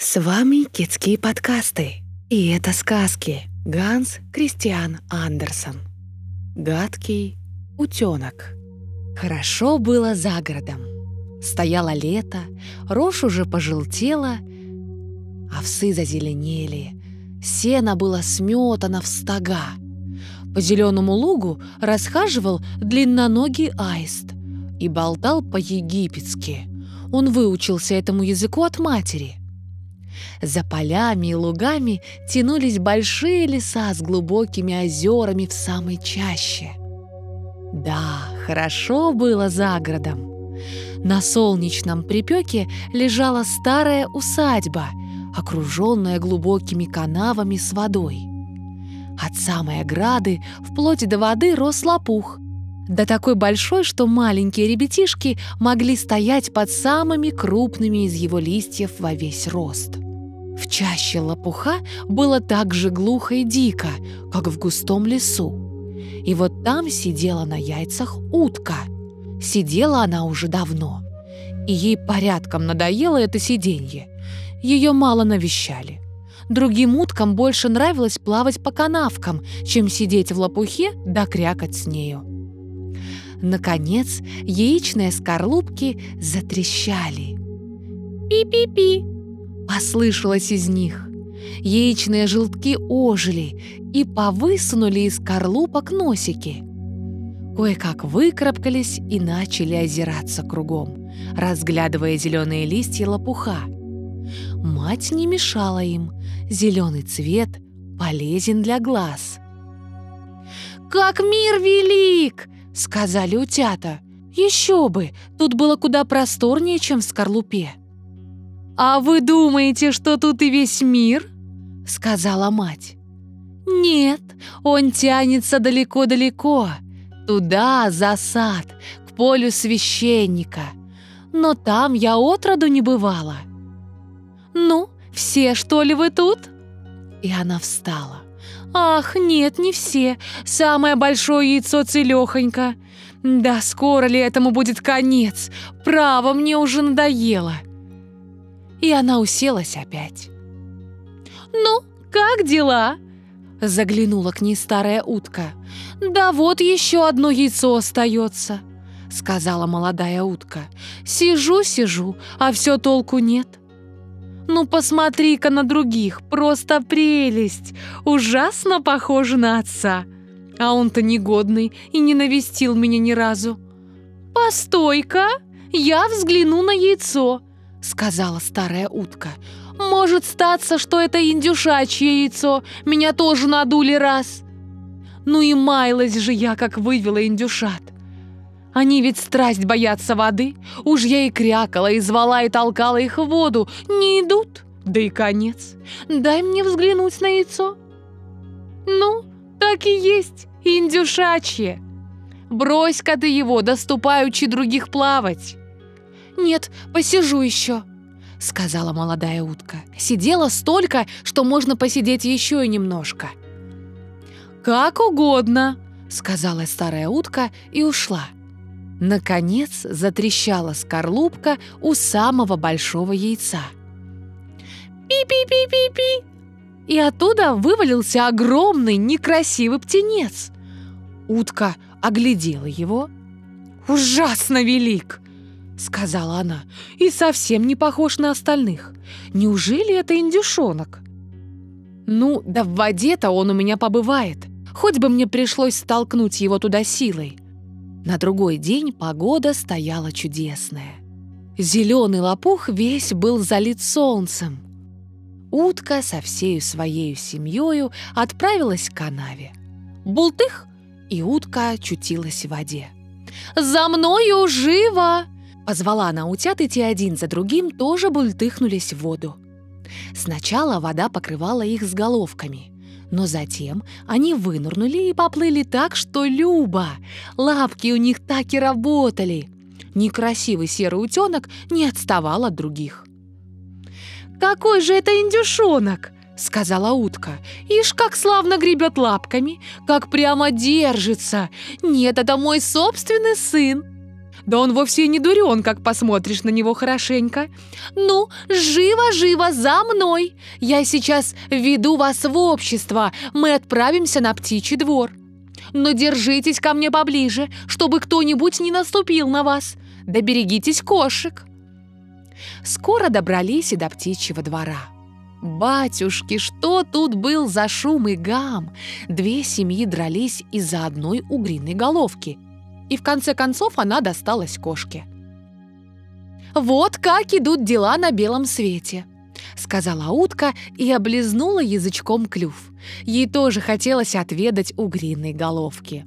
С вами Китские подкасты. И это сказки Ганс Кристиан Андерсон. Гадкий утенок. Хорошо было за городом. Стояло лето, рожь уже пожелтела, овсы зазеленели, сено было сметано в стога. По зеленому лугу расхаживал длинноногий аист и болтал по-египетски. Он выучился этому языку от матери. За полями и лугами тянулись большие леса с глубокими озерами в самой чаще. Да, хорошо было за городом. На солнечном припеке лежала старая усадьба, окруженная глубокими канавами с водой. От самой ограды вплоть до воды рос лопух, да такой большой, что маленькие ребятишки могли стоять под самыми крупными из его листьев во весь рост. В чаще лопуха было так же глухо и дико, как в густом лесу. И вот там сидела на яйцах утка. Сидела она уже давно. И ей порядком надоело это сиденье. Ее мало навещали. Другим уткам больше нравилось плавать по канавкам, чем сидеть в лопухе да крякать с нею. Наконец, яичные скорлупки затрещали. «Пи-пи-пи!» Послышалось из них. Яичные желтки ожили и повысунули из скорлупок носики. Кое-как выкарабкались и начали озираться кругом, разглядывая зеленые листья лопуха. Мать не мешала им. Зеленый цвет полезен для глаз. «Как мир велик!» — сказали утята. «Еще бы! Тут было куда просторнее, чем в скорлупе». «А вы думаете, что тут и весь мир?» — сказала мать. «Нет, он тянется далеко-далеко, туда, за сад, к полю священника. Но там я отроду не бывала». «Ну, все, что ли, вы тут?» И она встала. «Ах, нет, не все. Самое большое яйцо целехонько. Да скоро ли этому будет конец? Право, мне уже надоело» и она уселась опять. «Ну, как дела?» — заглянула к ней старая утка. «Да вот еще одно яйцо остается», — сказала молодая утка. «Сижу-сижу, а все толку нет». «Ну, посмотри-ка на других, просто прелесть! Ужасно похож на отца. А он-то негодный и не навестил меня ни разу. Постой-ка, я взгляну на яйцо. — сказала старая утка. «Может статься, что это индюшачье яйцо. Меня тоже надули раз». Ну и маялась же я, как вывела индюшат. Они ведь страсть боятся воды. Уж я и крякала, и звала, и толкала их в воду. Не идут. Да и конец. Дай мне взглянуть на яйцо. Ну, так и есть, индюшачье. Брось-ка ты его, доступаючи других плавать. «Нет, посижу еще», — сказала молодая утка. Сидела столько, что можно посидеть еще и немножко. «Как угодно», — сказала старая утка и ушла. Наконец затрещала скорлупка у самого большого яйца. «Пи-пи-пи-пи-пи!» И оттуда вывалился огромный некрасивый птенец. Утка оглядела его. «Ужасно велик!» Сказала она, и совсем не похож на остальных. Неужели это индюшонок? Ну, да в воде-то он у меня побывает. Хоть бы мне пришлось столкнуть его туда силой. На другой день погода стояла чудесная. Зеленый лопух весь был залит солнцем. Утка со всею своей семьей отправилась к канаве. Бултых, и утка очутилась в воде. «За мною живо!» Позвала она утят, и те один за другим тоже бультыхнулись в воду. Сначала вода покрывала их с головками, но затем они вынырнули и поплыли так, что Люба! Лапки у них так и работали. Некрасивый серый утенок не отставал от других. «Какой же это индюшонок!» — сказала утка. «Ишь, как славно гребет лапками, как прямо держится! Нет, это мой собственный сын!» Да он вовсе не дурен, как посмотришь на него хорошенько. Ну, живо-живо за мной! Я сейчас веду вас в общество. Мы отправимся на птичий двор. Но держитесь ко мне поближе, чтобы кто-нибудь не наступил на вас. Да берегитесь кошек. Скоро добрались и до птичьего двора. Батюшки, что тут был за шум и гам? Две семьи дрались из-за одной угриной головки. И в конце концов она досталась кошке. «Вот как идут дела на белом свете», — сказала утка и облизнула язычком клюв. Ей тоже хотелось отведать угриной головки.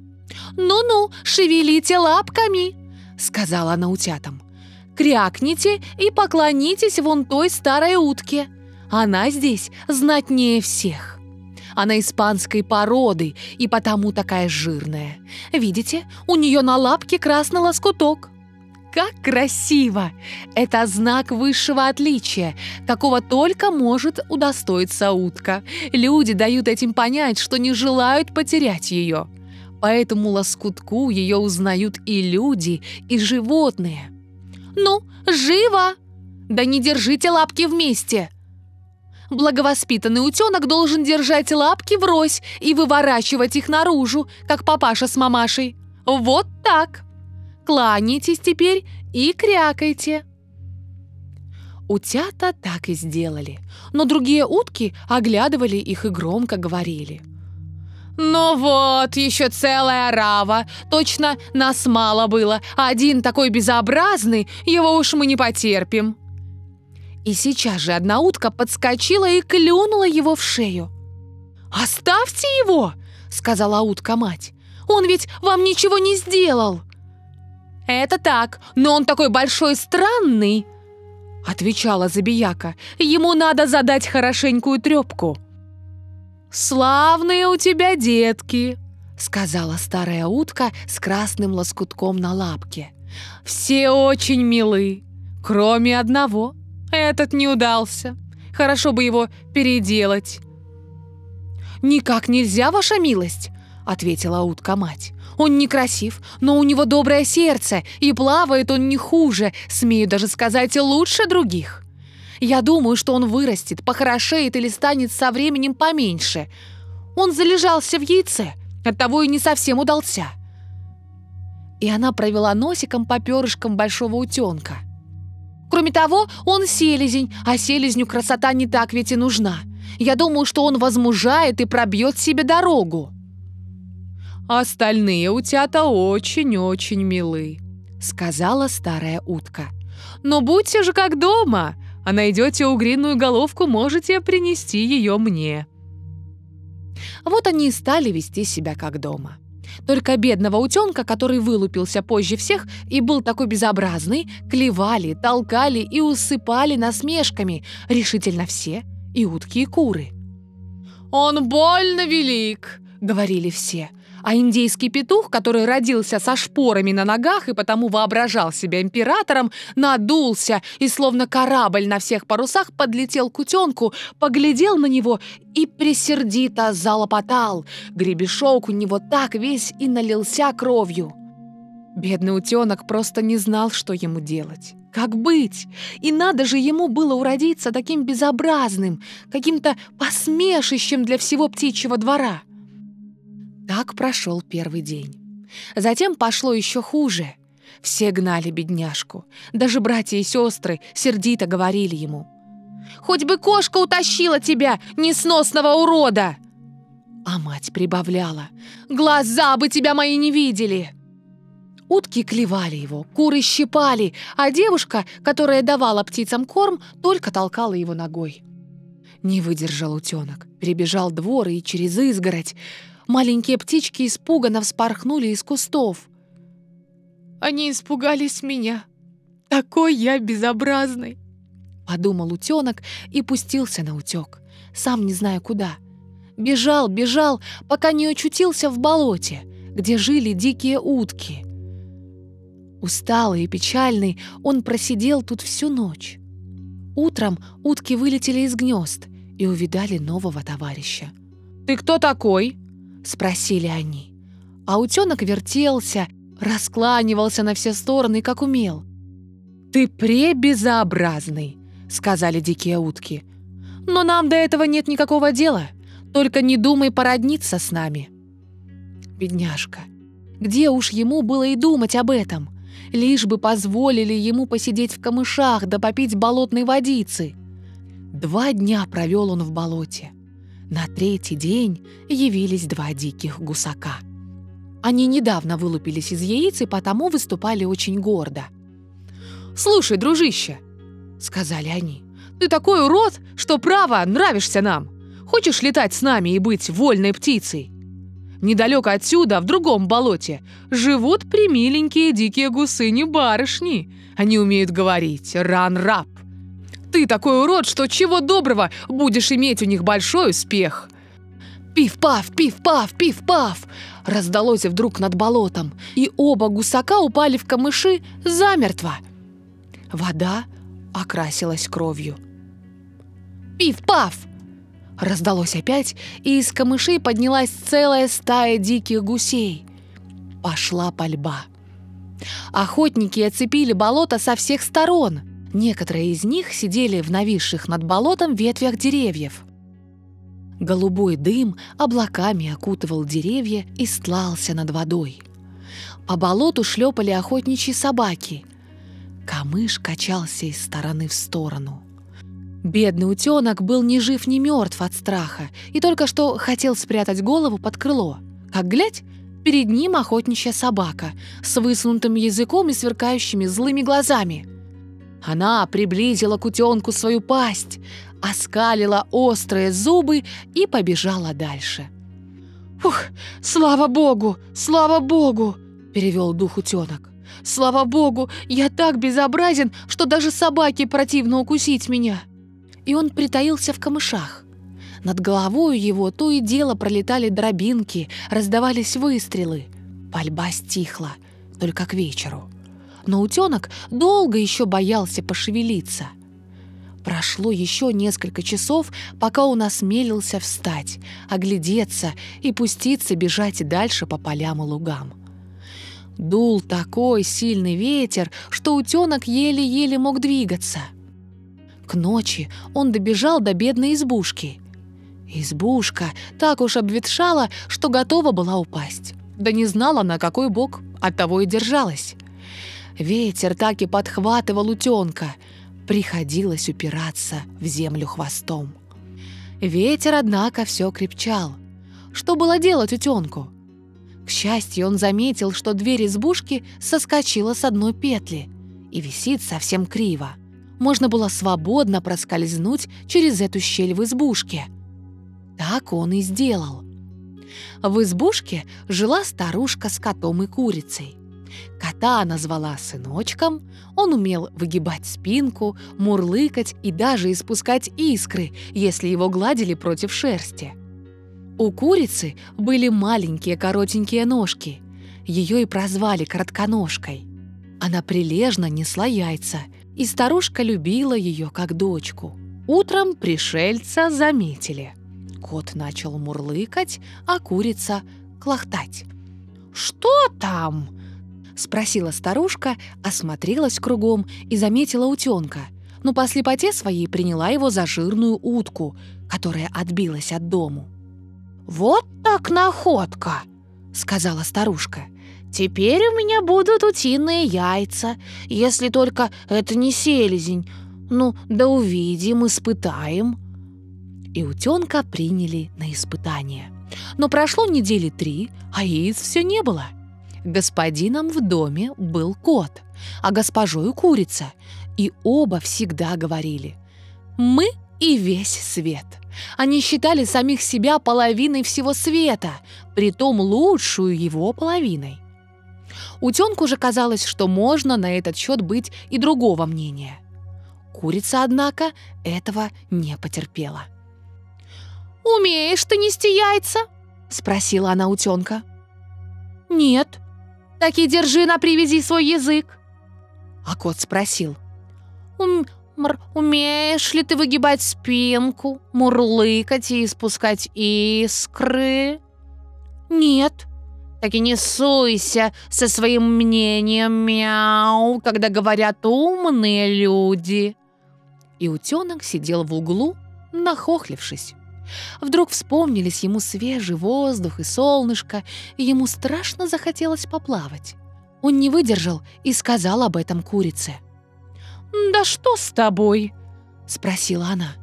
«Ну-ну, шевелите лапками», — сказала она утятам. «Крякните и поклонитесь вон той старой утке. Она здесь знатнее всех. Она испанской породы и потому такая жирная. Видите, у нее на лапке красный лоскуток. Как красиво! Это знак высшего отличия, какого только может удостоиться утка. Люди дают этим понять, что не желают потерять ее. По этому лоскутку ее узнают и люди, и животные. «Ну, живо! Да не держите лапки вместе!» Благовоспитанный утенок должен держать лапки врозь и выворачивать их наружу, как папаша с мамашей. Вот так. Кланяйтесь теперь и крякайте. Утята так и сделали, но другие утки оглядывали их и громко говорили. «Ну вот, еще целая рава. Точно нас мало было. Один такой безобразный, его уж мы не потерпим». И сейчас же одна утка подскочила и клюнула его в шею. «Оставьте его!» — сказала утка-мать. «Он ведь вам ничего не сделал!» «Это так, но он такой большой странный!» — отвечала Забияка. «Ему надо задать хорошенькую трепку». «Славные у тебя детки!» — сказала старая утка с красным лоскутком на лапке. «Все очень милы, кроме одного. Этот не удался. Хорошо бы его переделать». «Никак нельзя, ваша милость!» — ответила утка-мать. «Он некрасив, но у него доброе сердце, и плавает он не хуже, смею даже сказать, лучше других. Я думаю, что он вырастет, похорошеет или станет со временем поменьше. Он залежался в яйце, оттого и не совсем удался». И она провела носиком по перышкам большого утенка — Кроме того, он селезень, а селезню красота не так ведь и нужна. Я думаю, что он возмужает и пробьет себе дорогу». «Остальные утята очень-очень милы», — сказала старая утка. «Но будьте же как дома, а найдете угриную головку, можете принести ее мне». Вот они и стали вести себя как дома. Только бедного утенка, который вылупился позже всех и был такой безобразный, клевали, толкали и усыпали насмешками решительно все, и утки, и куры. «Он больно велик», — говорили все, — а индейский петух, который родился со шпорами на ногах и потому воображал себя императором, надулся и словно корабль на всех парусах подлетел к утенку, поглядел на него и присердито залопотал. Гребешок у него так весь и налился кровью. Бедный утенок просто не знал, что ему делать. Как быть? И надо же ему было уродиться таким безобразным, каким-то посмешищем для всего птичьего двора. Так прошел первый день. Затем пошло еще хуже. Все гнали бедняжку. Даже братья и сестры сердито говорили ему. «Хоть бы кошка утащила тебя, несносного урода!» А мать прибавляла. «Глаза бы тебя мои не видели!» Утки клевали его, куры щипали, а девушка, которая давала птицам корм, только толкала его ногой. Не выдержал утенок, перебежал двор и через изгородь. Маленькие птички испуганно вспорхнули из кустов. «Они испугались меня. Такой я безобразный!» Подумал утенок и пустился на утек, сам не зная куда. Бежал, бежал, пока не очутился в болоте, где жили дикие утки. Усталый и печальный, он просидел тут всю ночь. Утром утки вылетели из гнезд и увидали нового товарища. «Ты кто такой?» — спросили они. А утенок вертелся, раскланивался на все стороны, как умел. «Ты пребезобразный», — сказали дикие утки. «Но нам до этого нет никакого дела. Только не думай породниться с нами». Бедняжка. Где уж ему было и думать об этом? Лишь бы позволили ему посидеть в камышах да попить болотной водицы. Два дня провел он в болоте. На третий день явились два диких гусака. Они недавно вылупились из яиц и потому выступали очень гордо. «Слушай, дружище», — сказали они, — «ты такой урод, что право нравишься нам. Хочешь летать с нами и быть вольной птицей?» Недалеко отсюда, в другом болоте, живут примиленькие дикие гусыни-барышни. Они умеют говорить «ран-раб». Ты такой урод, что чего доброго будешь иметь у них большой успех. Пиф-паф, пиф-паф, пиф-паф! Раздалось вдруг над болотом, и оба гусака упали в камыши замертво. Вода окрасилась кровью. Пиф-паф! Раздалось опять, и из камышей поднялась целая стая диких гусей. Пошла пальба. Охотники оцепили болото со всех сторон. Некоторые из них сидели в нависших над болотом ветвях деревьев. Голубой дым облаками окутывал деревья и стлался над водой. По болоту шлепали охотничьи собаки. Камыш качался из стороны в сторону. Бедный утенок был ни жив, ни мертв от страха и только что хотел спрятать голову под крыло. Как глядь, перед ним охотничья собака с высунутым языком и сверкающими злыми глазами. Она приблизила к утенку свою пасть, оскалила острые зубы и побежала дальше. «Ух, слава богу, слава богу!» – перевел дух утенок. «Слава богу, я так безобразен, что даже собаке противно укусить меня!» и он притаился в камышах. Над головой его то и дело пролетали дробинки, раздавались выстрелы. Пальба стихла, только к вечеру. Но утенок долго еще боялся пошевелиться. Прошло еще несколько часов, пока он осмелился встать, оглядеться и пуститься бежать дальше по полям и лугам. Дул такой сильный ветер, что утенок еле-еле мог двигаться — к ночи он добежал до бедной избушки. Избушка так уж обветшала, что готова была упасть. Да не знала, на какой бок, оттого и держалась. Ветер так и подхватывал утенка. Приходилось упираться в землю хвостом. Ветер, однако, все крепчал. Что было делать утенку? К счастью, он заметил, что дверь избушки соскочила с одной петли и висит совсем криво можно было свободно проскользнуть через эту щель в избушке. Так он и сделал. В избушке жила старушка с котом и курицей. Кота она звала сыночком, он умел выгибать спинку, мурлыкать и даже испускать искры, если его гладили против шерсти. У курицы были маленькие коротенькие ножки. Ее и прозвали коротконожкой. Она прилежно несла яйца – и старушка любила ее как дочку. Утром пришельца заметили. Кот начал мурлыкать, а курица — клохтать. «Что там?» — спросила старушка, осмотрелась кругом и заметила утенка, но по слепоте своей приняла его за жирную утку, которая отбилась от дому. «Вот так находка!» — сказала старушка. Теперь у меня будут утиные яйца, если только это не селезень. Ну, да увидим, испытаем». И утенка приняли на испытание. Но прошло недели три, а яиц все не было. Господином в доме был кот, а госпожою курица. И оба всегда говорили «Мы и весь свет». Они считали самих себя половиной всего света, притом лучшую его половиной. Утенку же казалось, что можно на этот счет быть и другого мнения. Курица, однако, этого не потерпела. «Умеешь ты нести яйца?» — спросила она утенка. «Нет». «Так и держи на привязи свой язык». А кот спросил. «Ум умеешь ли ты выгибать спинку, мурлыкать и испускать искры?» «Нет», Так и не суйся со своим мнением, мяу, когда говорят умные люди. И утенок сидел в углу, нахохлившись. Вдруг вспомнились ему свежий воздух и солнышко, и ему страшно захотелось поплавать. Он не выдержал и сказал об этом курице. «Да что с тобой?» — спросила она.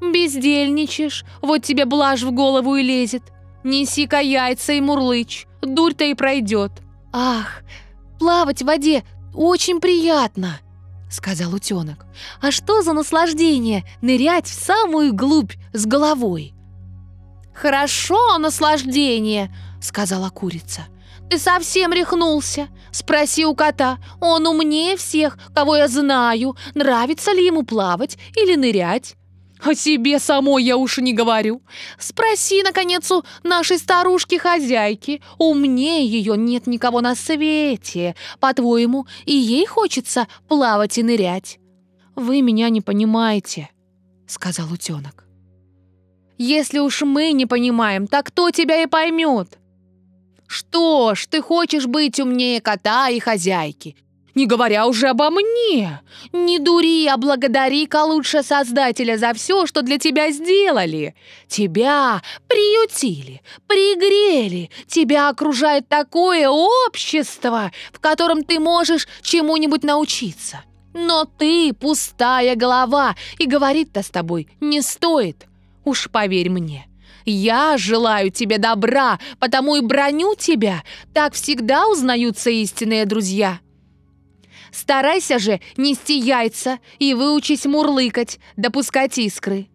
«Бездельничаешь, вот тебе блажь в голову и лезет. Неси-ка яйца и мурлычь, дурь-то и пройдет». «Ах, плавать в воде очень приятно!» — сказал утенок. «А что за наслаждение нырять в самую глубь с головой?» «Хорошо наслаждение!» — сказала курица. «Ты совсем рехнулся? Спроси у кота, он умнее всех, кого я знаю, нравится ли ему плавать или нырять. О себе самой я уж не говорю. Спроси, наконец, у нашей старушки-хозяйки. Умнее ее нет никого на свете. По-твоему, и ей хочется плавать и нырять. Вы меня не понимаете, сказал утенок. Если уж мы не понимаем, так кто тебя и поймет? Что ж, ты хочешь быть умнее кота и хозяйки, не говоря уже обо мне. Не дури, а благодари-ка лучше Создателя за все, что для тебя сделали. Тебя приютили, пригрели, тебя окружает такое общество, в котором ты можешь чему-нибудь научиться. Но ты пустая голова, и говорить-то с тобой не стоит. Уж поверь мне. Я желаю тебе добра, потому и броню тебя. Так всегда узнаются истинные друзья. Старайся же нести яйца и выучись мурлыкать, допускать искры.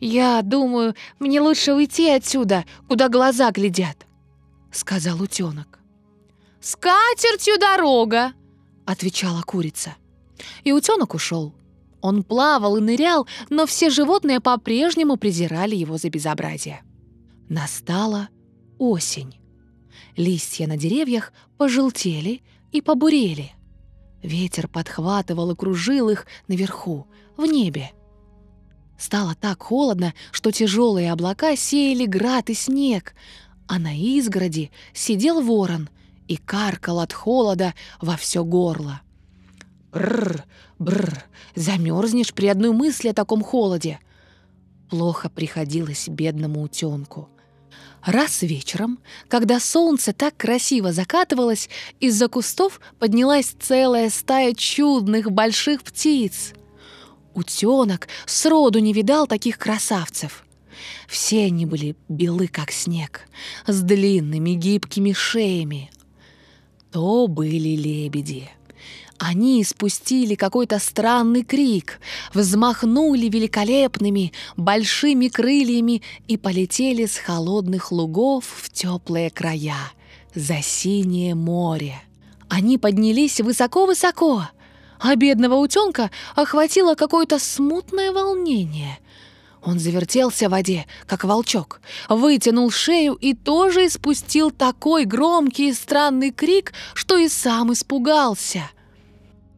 «Я думаю, мне лучше уйти отсюда, куда глаза глядят», — сказал утенок. «С катертью дорога!» — отвечала курица. И утенок ушел. Он плавал и нырял, но все животные по-прежнему презирали его за безобразие. Настала осень. Листья на деревьях пожелтели и побурели. Ветер подхватывал и кружил их наверху, в небе. Стало так холодно, что тяжелые облака сеяли град и снег, а на изгороди сидел ворон и каркал от холода во все горло. Бррр, бррр, замерзнешь при одной мысли о таком холоде. Плохо приходилось бедному утенку. Раз вечером, когда солнце так красиво закатывалось, из-за кустов поднялась целая стая чудных больших птиц. Утенок сроду не видал таких красавцев. Все они были белы, как снег, с длинными гибкими шеями. То были лебеди. Они испустили какой-то странный крик, взмахнули великолепными большими крыльями и полетели с холодных лугов в теплые края, за синее море. Они поднялись высоко-высоко, а бедного утенка охватило какое-то смутное волнение. Он завертелся в воде, как волчок, вытянул шею и тоже испустил такой громкий и странный крик, что и сам испугался —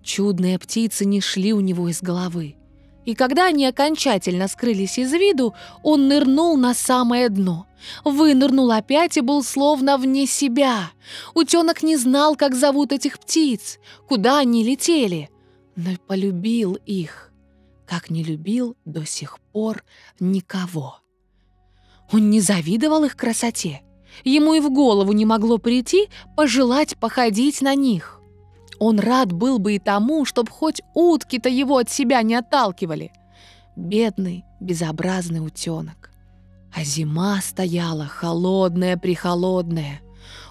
Чудные птицы не шли у него из головы. И когда они окончательно скрылись из виду, он нырнул на самое дно. Вынырнул опять и был словно вне себя. Утенок не знал, как зовут этих птиц, куда они летели, но полюбил их, как не любил до сих пор никого. Он не завидовал их красоте. Ему и в голову не могло прийти пожелать походить на них. Он рад был бы и тому, чтобы хоть утки-то его от себя не отталкивали. Бедный, безобразный утенок. А зима стояла холодная-прихолодная.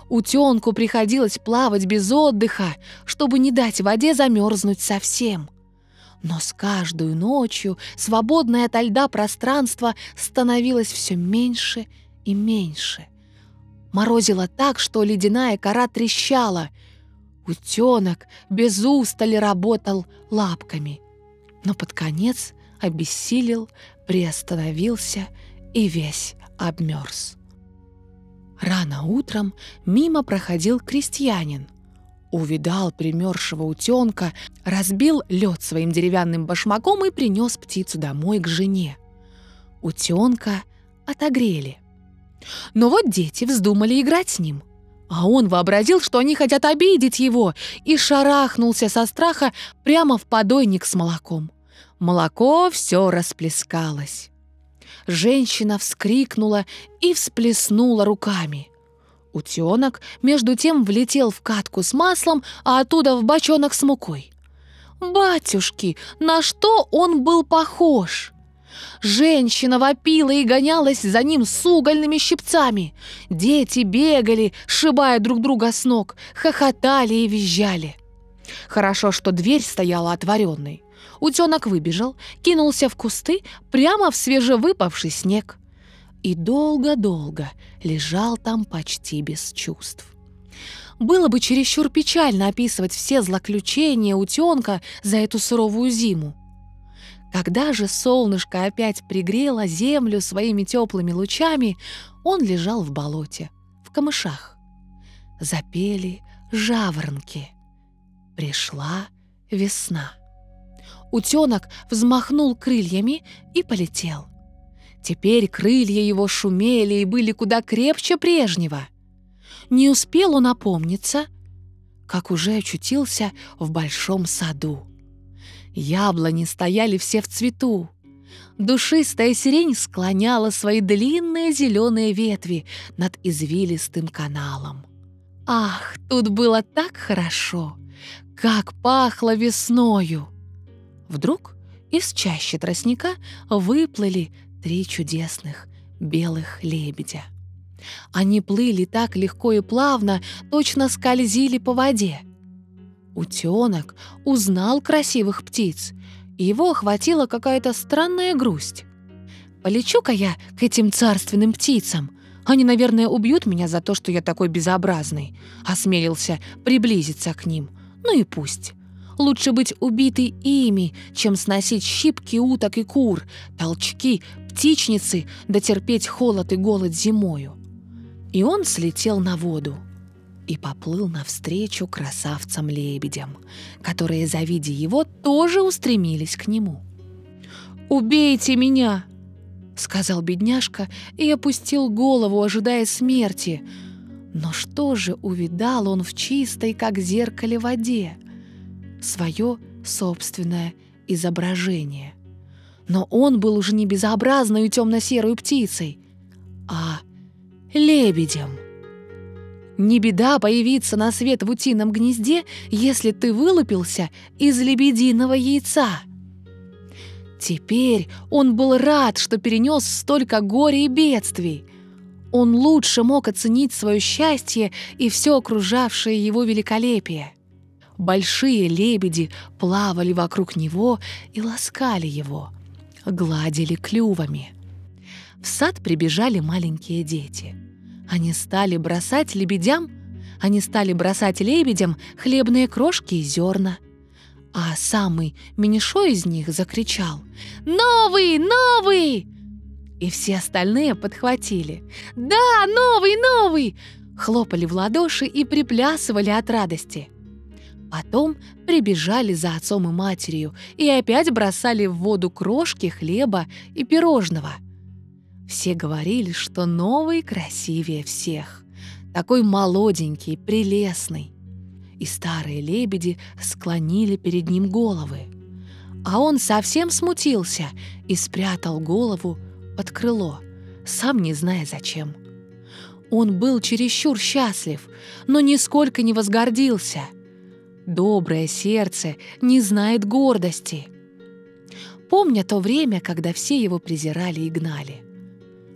Утенку приходилось плавать без отдыха, чтобы не дать воде замерзнуть совсем. Но с каждой ночью свободное ото льда пространство становилось все меньше и меньше. Морозило так, что ледяная кора трещала — Утенок без устали работал лапками, но под конец обессилел, приостановился и весь обмерз. Рано утром мимо проходил крестьянин. Увидал примершего утенка, разбил лед своим деревянным башмаком и принес птицу домой к жене. Утенка отогрели. Но вот дети вздумали играть с ним — А он вообразил, что они хотят обидеть его, и шарахнулся со страха прямо в подойник с молоком. Молоко все расплескалось. Женщина вскрикнула и всплеснула руками. Утенок, между тем, влетел в катку с маслом, а оттуда в бочонок с мукой. Батюшки, на что он был похож? Женщина вопила и гонялась за ним с угольными щипцами. Дети бегали, сшибая друг друга с ног, хохотали и визжали. Хорошо, что дверь стояла отворенной. Утенок выбежал, кинулся в кусты прямо в свежевыпавший снег. И долго-долго лежал там почти без чувств. Было бы чересчур печально описывать все злоключения утенка за эту суровую зиму. Когда же солнышко опять пригрело землю своими теплыми лучами, он лежал в болоте, в камышах. Запели жаворонки. Пришла весна. Утенок взмахнул крыльями и полетел. Теперь крылья его шумели и были куда крепче прежнего. Не успел он опомниться, как уже очутился в большом саду. Яблони стояли все в цвету. Душистая сирень склоняла свои длинные зеленые ветви над извилистым каналом. Ах, тут было так хорошо, как пахло весною! Вдруг из чащи тростника выплыли три чудесных белых лебедя. Они плыли так легко и плавно, точно скользили по воде. Утенок узнал красивых птиц, и его охватила какая-то странная грусть. «Полечу-ка я к этим царственным птицам. Они, наверное, убьют меня за то, что я такой безобразный», — осмелился приблизиться к ним. «Ну и пусть». Лучше быть убитой ими, чем сносить щипки уток и кур, толчки, птичницы, да терпеть холод и голод зимою. И он слетел на воду и поплыл навстречу красавцам-лебедям, которые, завидя его, тоже устремились к нему. «Убейте меня!» — сказал бедняжка и опустил голову, ожидая смерти. Но что же увидал он в чистой, как зеркале, воде — свое собственное изображение. Но он был уже не безобразной темно-серой птицей, а лебедем. Не беда появиться на свет в утином гнезде, если ты вылупился из лебединого яйца. Теперь он был рад, что перенес столько горя и бедствий. Он лучше мог оценить свое счастье и все окружавшее его великолепие. Большие лебеди плавали вокруг него и ласкали его, гладили клювами. В сад прибежали маленькие дети. Они стали бросать лебедям, они стали бросать лебедям хлебные крошки и зерна. А самый меньшой из них закричал «Новый! Новый!» И все остальные подхватили «Да, новый, новый!» хлопали в ладоши и приплясывали от радости – Потом прибежали за отцом и матерью и опять бросали в воду крошки хлеба и пирожного. Все говорили, что новый красивее всех, такой молоденький, прелестный. И старые лебеди склонили перед ним головы. А он совсем смутился и спрятал голову под крыло, сам не зная зачем. Он был чересчур счастлив, но нисколько не возгордился — Доброе сердце не знает гордости. Помня то время, когда все его презирали и гнали.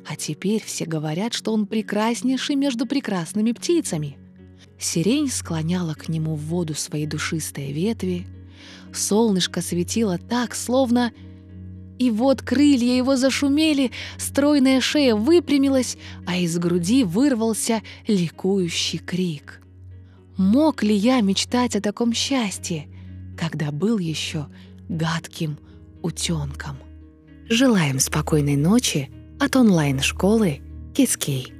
А теперь все говорят, что он прекраснейший между прекрасными птицами. Сирень склоняла к нему в воду свои душистые ветви. Солнышко светило так, словно... И вот крылья его зашумели, стройная шея выпрямилась, а из груди вырвался ликующий крик — Мог ли я мечтать о таком счастье, когда был еще гадким утенком? Желаем спокойной ночи от онлайн-школы Кискей.